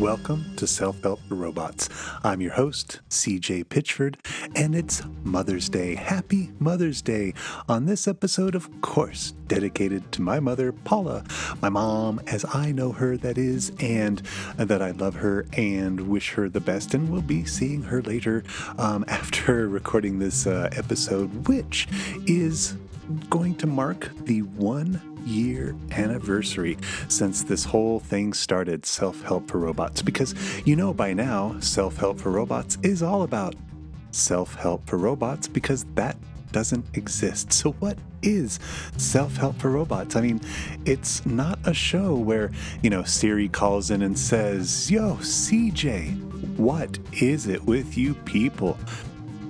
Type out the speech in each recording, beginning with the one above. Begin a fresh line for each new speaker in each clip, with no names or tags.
welcome to Self Help for Robots. I'm your host, CJ Pitchford, and it's Mother's Day. Happy Mother's Day on this episode, of course, dedicated to my mother, Paula, my mom, as I know her, that is, and that I love her and wish her the best. And we'll be seeing her later um, after recording this uh, episode, which is going to mark the one year anniversary since this whole thing started Self Help for Robots. Because you know by now, Self Help for Robots is all about self help for robots because that doesn't exist. So, what is self help for robots? I mean, it's not a show where, you know, Siri calls in and says, Yo, CJ, what is it with you people?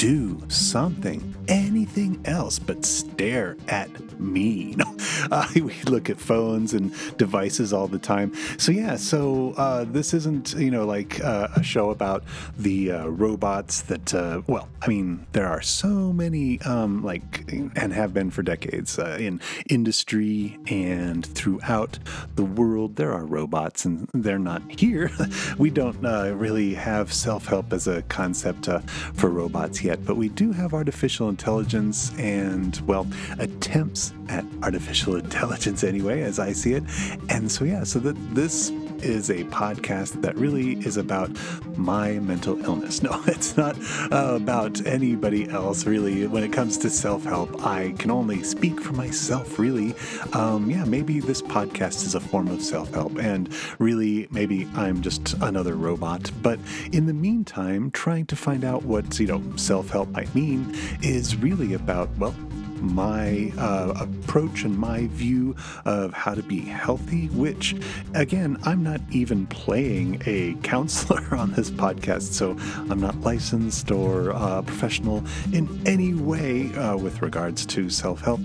Do something, anything else but stare at me. uh, we look at phones and devices all the time. So yeah, so uh, this isn't you know like uh, a show about the uh, robots that. Uh, well, I mean there are so many um, like and have been for decades uh, in industry and throughout the world. There are robots and they're not here. we don't really have self help as a concept for robots yet, but we do have artificial intelligence and well attempts at artificial intelligence anyway, as I see it. And so, yeah, so that this is a podcast that really is about my mental illness. No, it's not uh, about anybody else, really. When it comes to self help, I can only speak for myself, really. Um, yeah, maybe this podcast is a form of self help, and really, maybe I'm just another robot. But in the meantime, trying to find out what, you know, self help might mean is really about, well, my uh, approach and my view of how to be healthy, which, again, I'm not even playing a counselor on this podcast, so I'm not licensed or uh, professional in any way uh, with regards to self help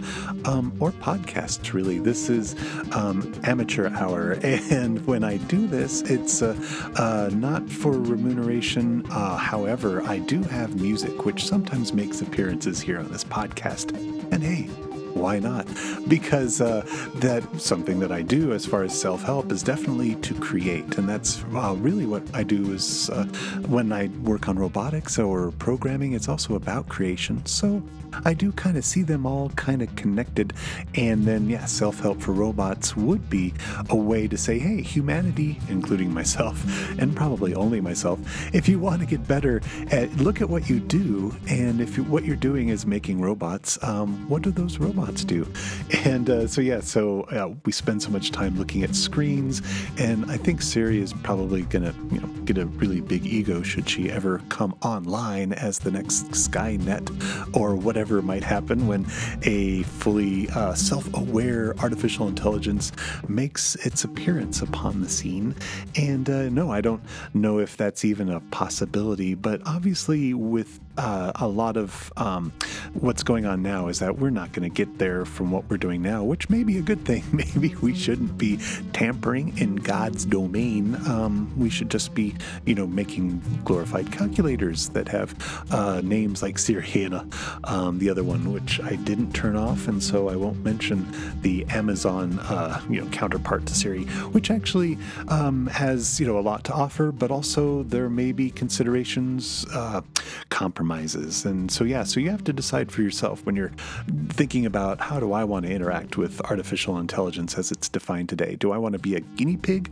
um, or podcasts, really. This is um, amateur hour, and when I do this, it's uh, uh, not for remuneration. Uh, however, I do have music, which sometimes makes appearances here on this podcast. And hey, why not? Because uh, that's something that I do as far as self help is definitely to create. And that's uh, really what I do is uh, when I work on robotics or programming, it's also about creation. So I do kind of see them all kind of connected. And then, yeah, self help for robots would be a way to say, hey, humanity, including myself, and probably only myself, if you want to get better, at, look at what you do. And if you, what you're doing is making robots, um, what do those robots do? And uh, so, yeah, so uh, we spend so much time looking at screens. And I think Siri is probably going to, you know, get a really big ego should she ever come online as the next Skynet or whatever might happen when a fully uh, self aware artificial intelligence makes its appearance upon the scene. And uh, no, I don't know if that's even a possibility, but obviously, with uh, a lot of um, what's going on now is that we're not going to get there from what we're doing now, which may be a good thing. Maybe we shouldn't be tampering in God's domain. Um, we should just be, you know, making glorified calculators that have uh, names like Siri um, the other one, which I didn't turn off, and so I won't mention the Amazon, uh, you know, counterpart to Siri, which actually um, has, you know, a lot to offer, but also there may be considerations, uh, compromise compromises. And so, yeah, so you have to decide for yourself when you're thinking about how do I want to interact with artificial intelligence as it's defined today? Do I want to be a guinea pig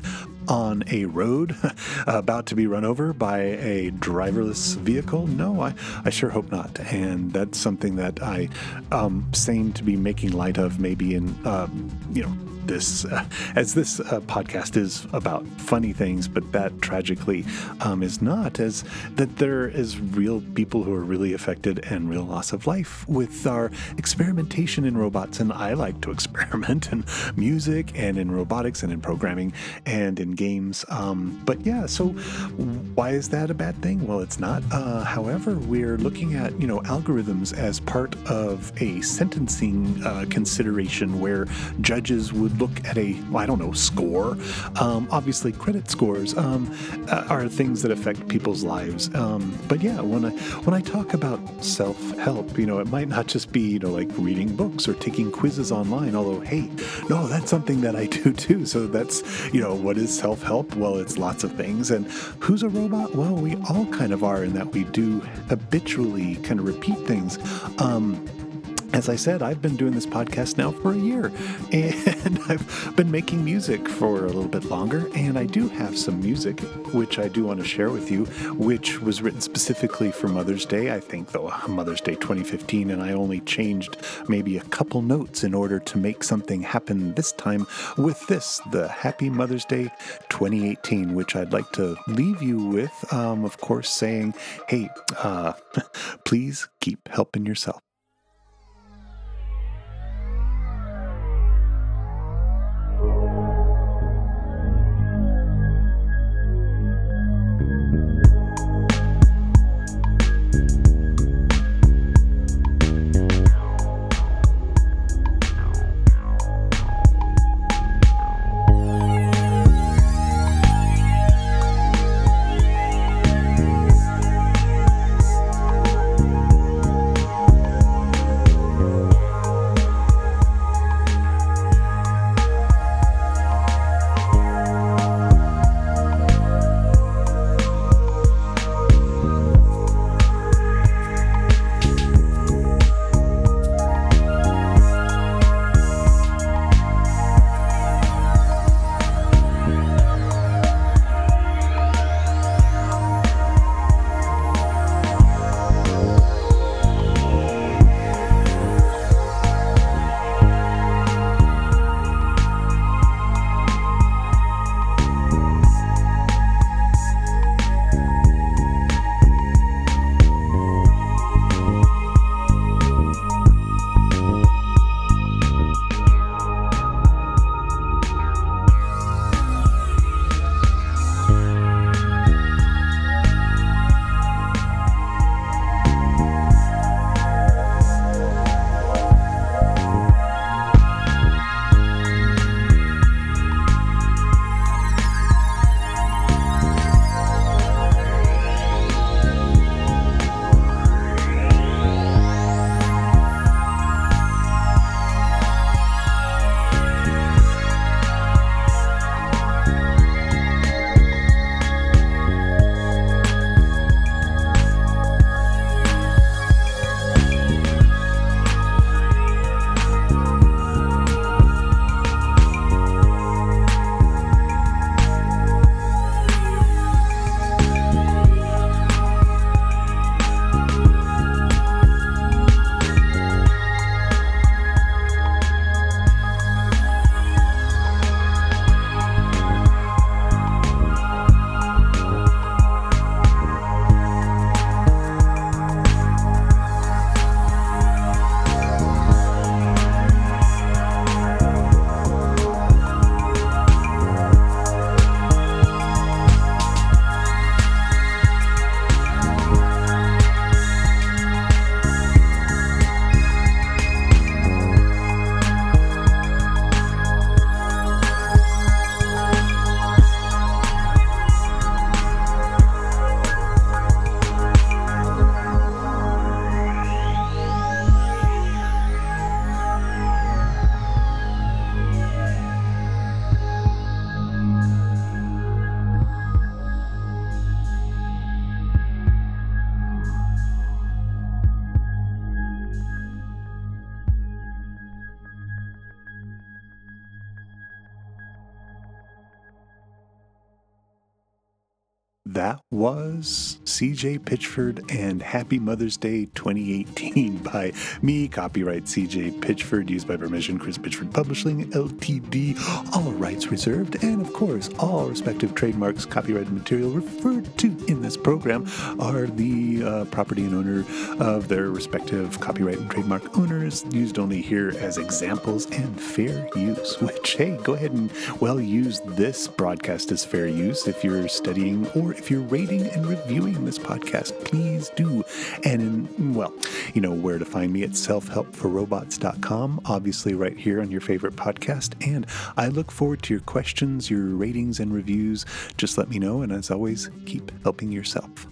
on a road about to be run over by a driverless vehicle? No, I, I sure hope not. And that's something that I um, seem to be making light of maybe in, um, you know, this, uh, as this uh, podcast is about funny things, but that tragically um, is not, as that there is real people who are really affected and real loss of life with our experimentation in robots. And I like to experiment in music and in robotics and in programming and in games. Um, but yeah, so why is that a bad thing? Well, it's not. Uh, however, we're looking at you know algorithms as part of a sentencing uh, consideration where judges would would look at a, well, I don't know, score. Um, obviously, credit scores um, uh, are things that affect people's lives. Um, but yeah, when I when I talk about self help, you know, it might not just be you know like reading books or taking quizzes online. Although, hey, no, that's something that I do too. So that's you know, what is self help? Well, it's lots of things. And who's a robot? Well, we all kind of are in that we do habitually kind of repeat things. Um, as I said, I've been doing this podcast now for a year and I've been making music for a little bit longer. And I do have some music, which I do want to share with you, which was written specifically for Mother's Day. I think, though, Mother's Day 2015. And I only changed maybe a couple notes in order to make something happen this time with this, the Happy Mother's Day 2018, which I'd like to leave you with, um, of course, saying, hey, uh, please keep helping yourself. That was CJ Pitchford and Happy Mother's Day 2018 by me, copyright CJ Pitchford, used by permission Chris Pitchford Publishing Ltd. All rights reserved, and of course, all respective trademarks, copyrighted material referred to in this program are the uh, property and owner of their respective copyright and trademark owners, used only here as examples and fair use. Which, hey, go ahead and well use this broadcast as fair use if you're studying or if you're rating and reviewing this podcast, please do. And, well, you know where to find me at selfhelpforrobots.com, obviously, right here on your favorite podcast. And I look forward to your questions, your ratings, and reviews. Just let me know. And as always, keep helping yourself.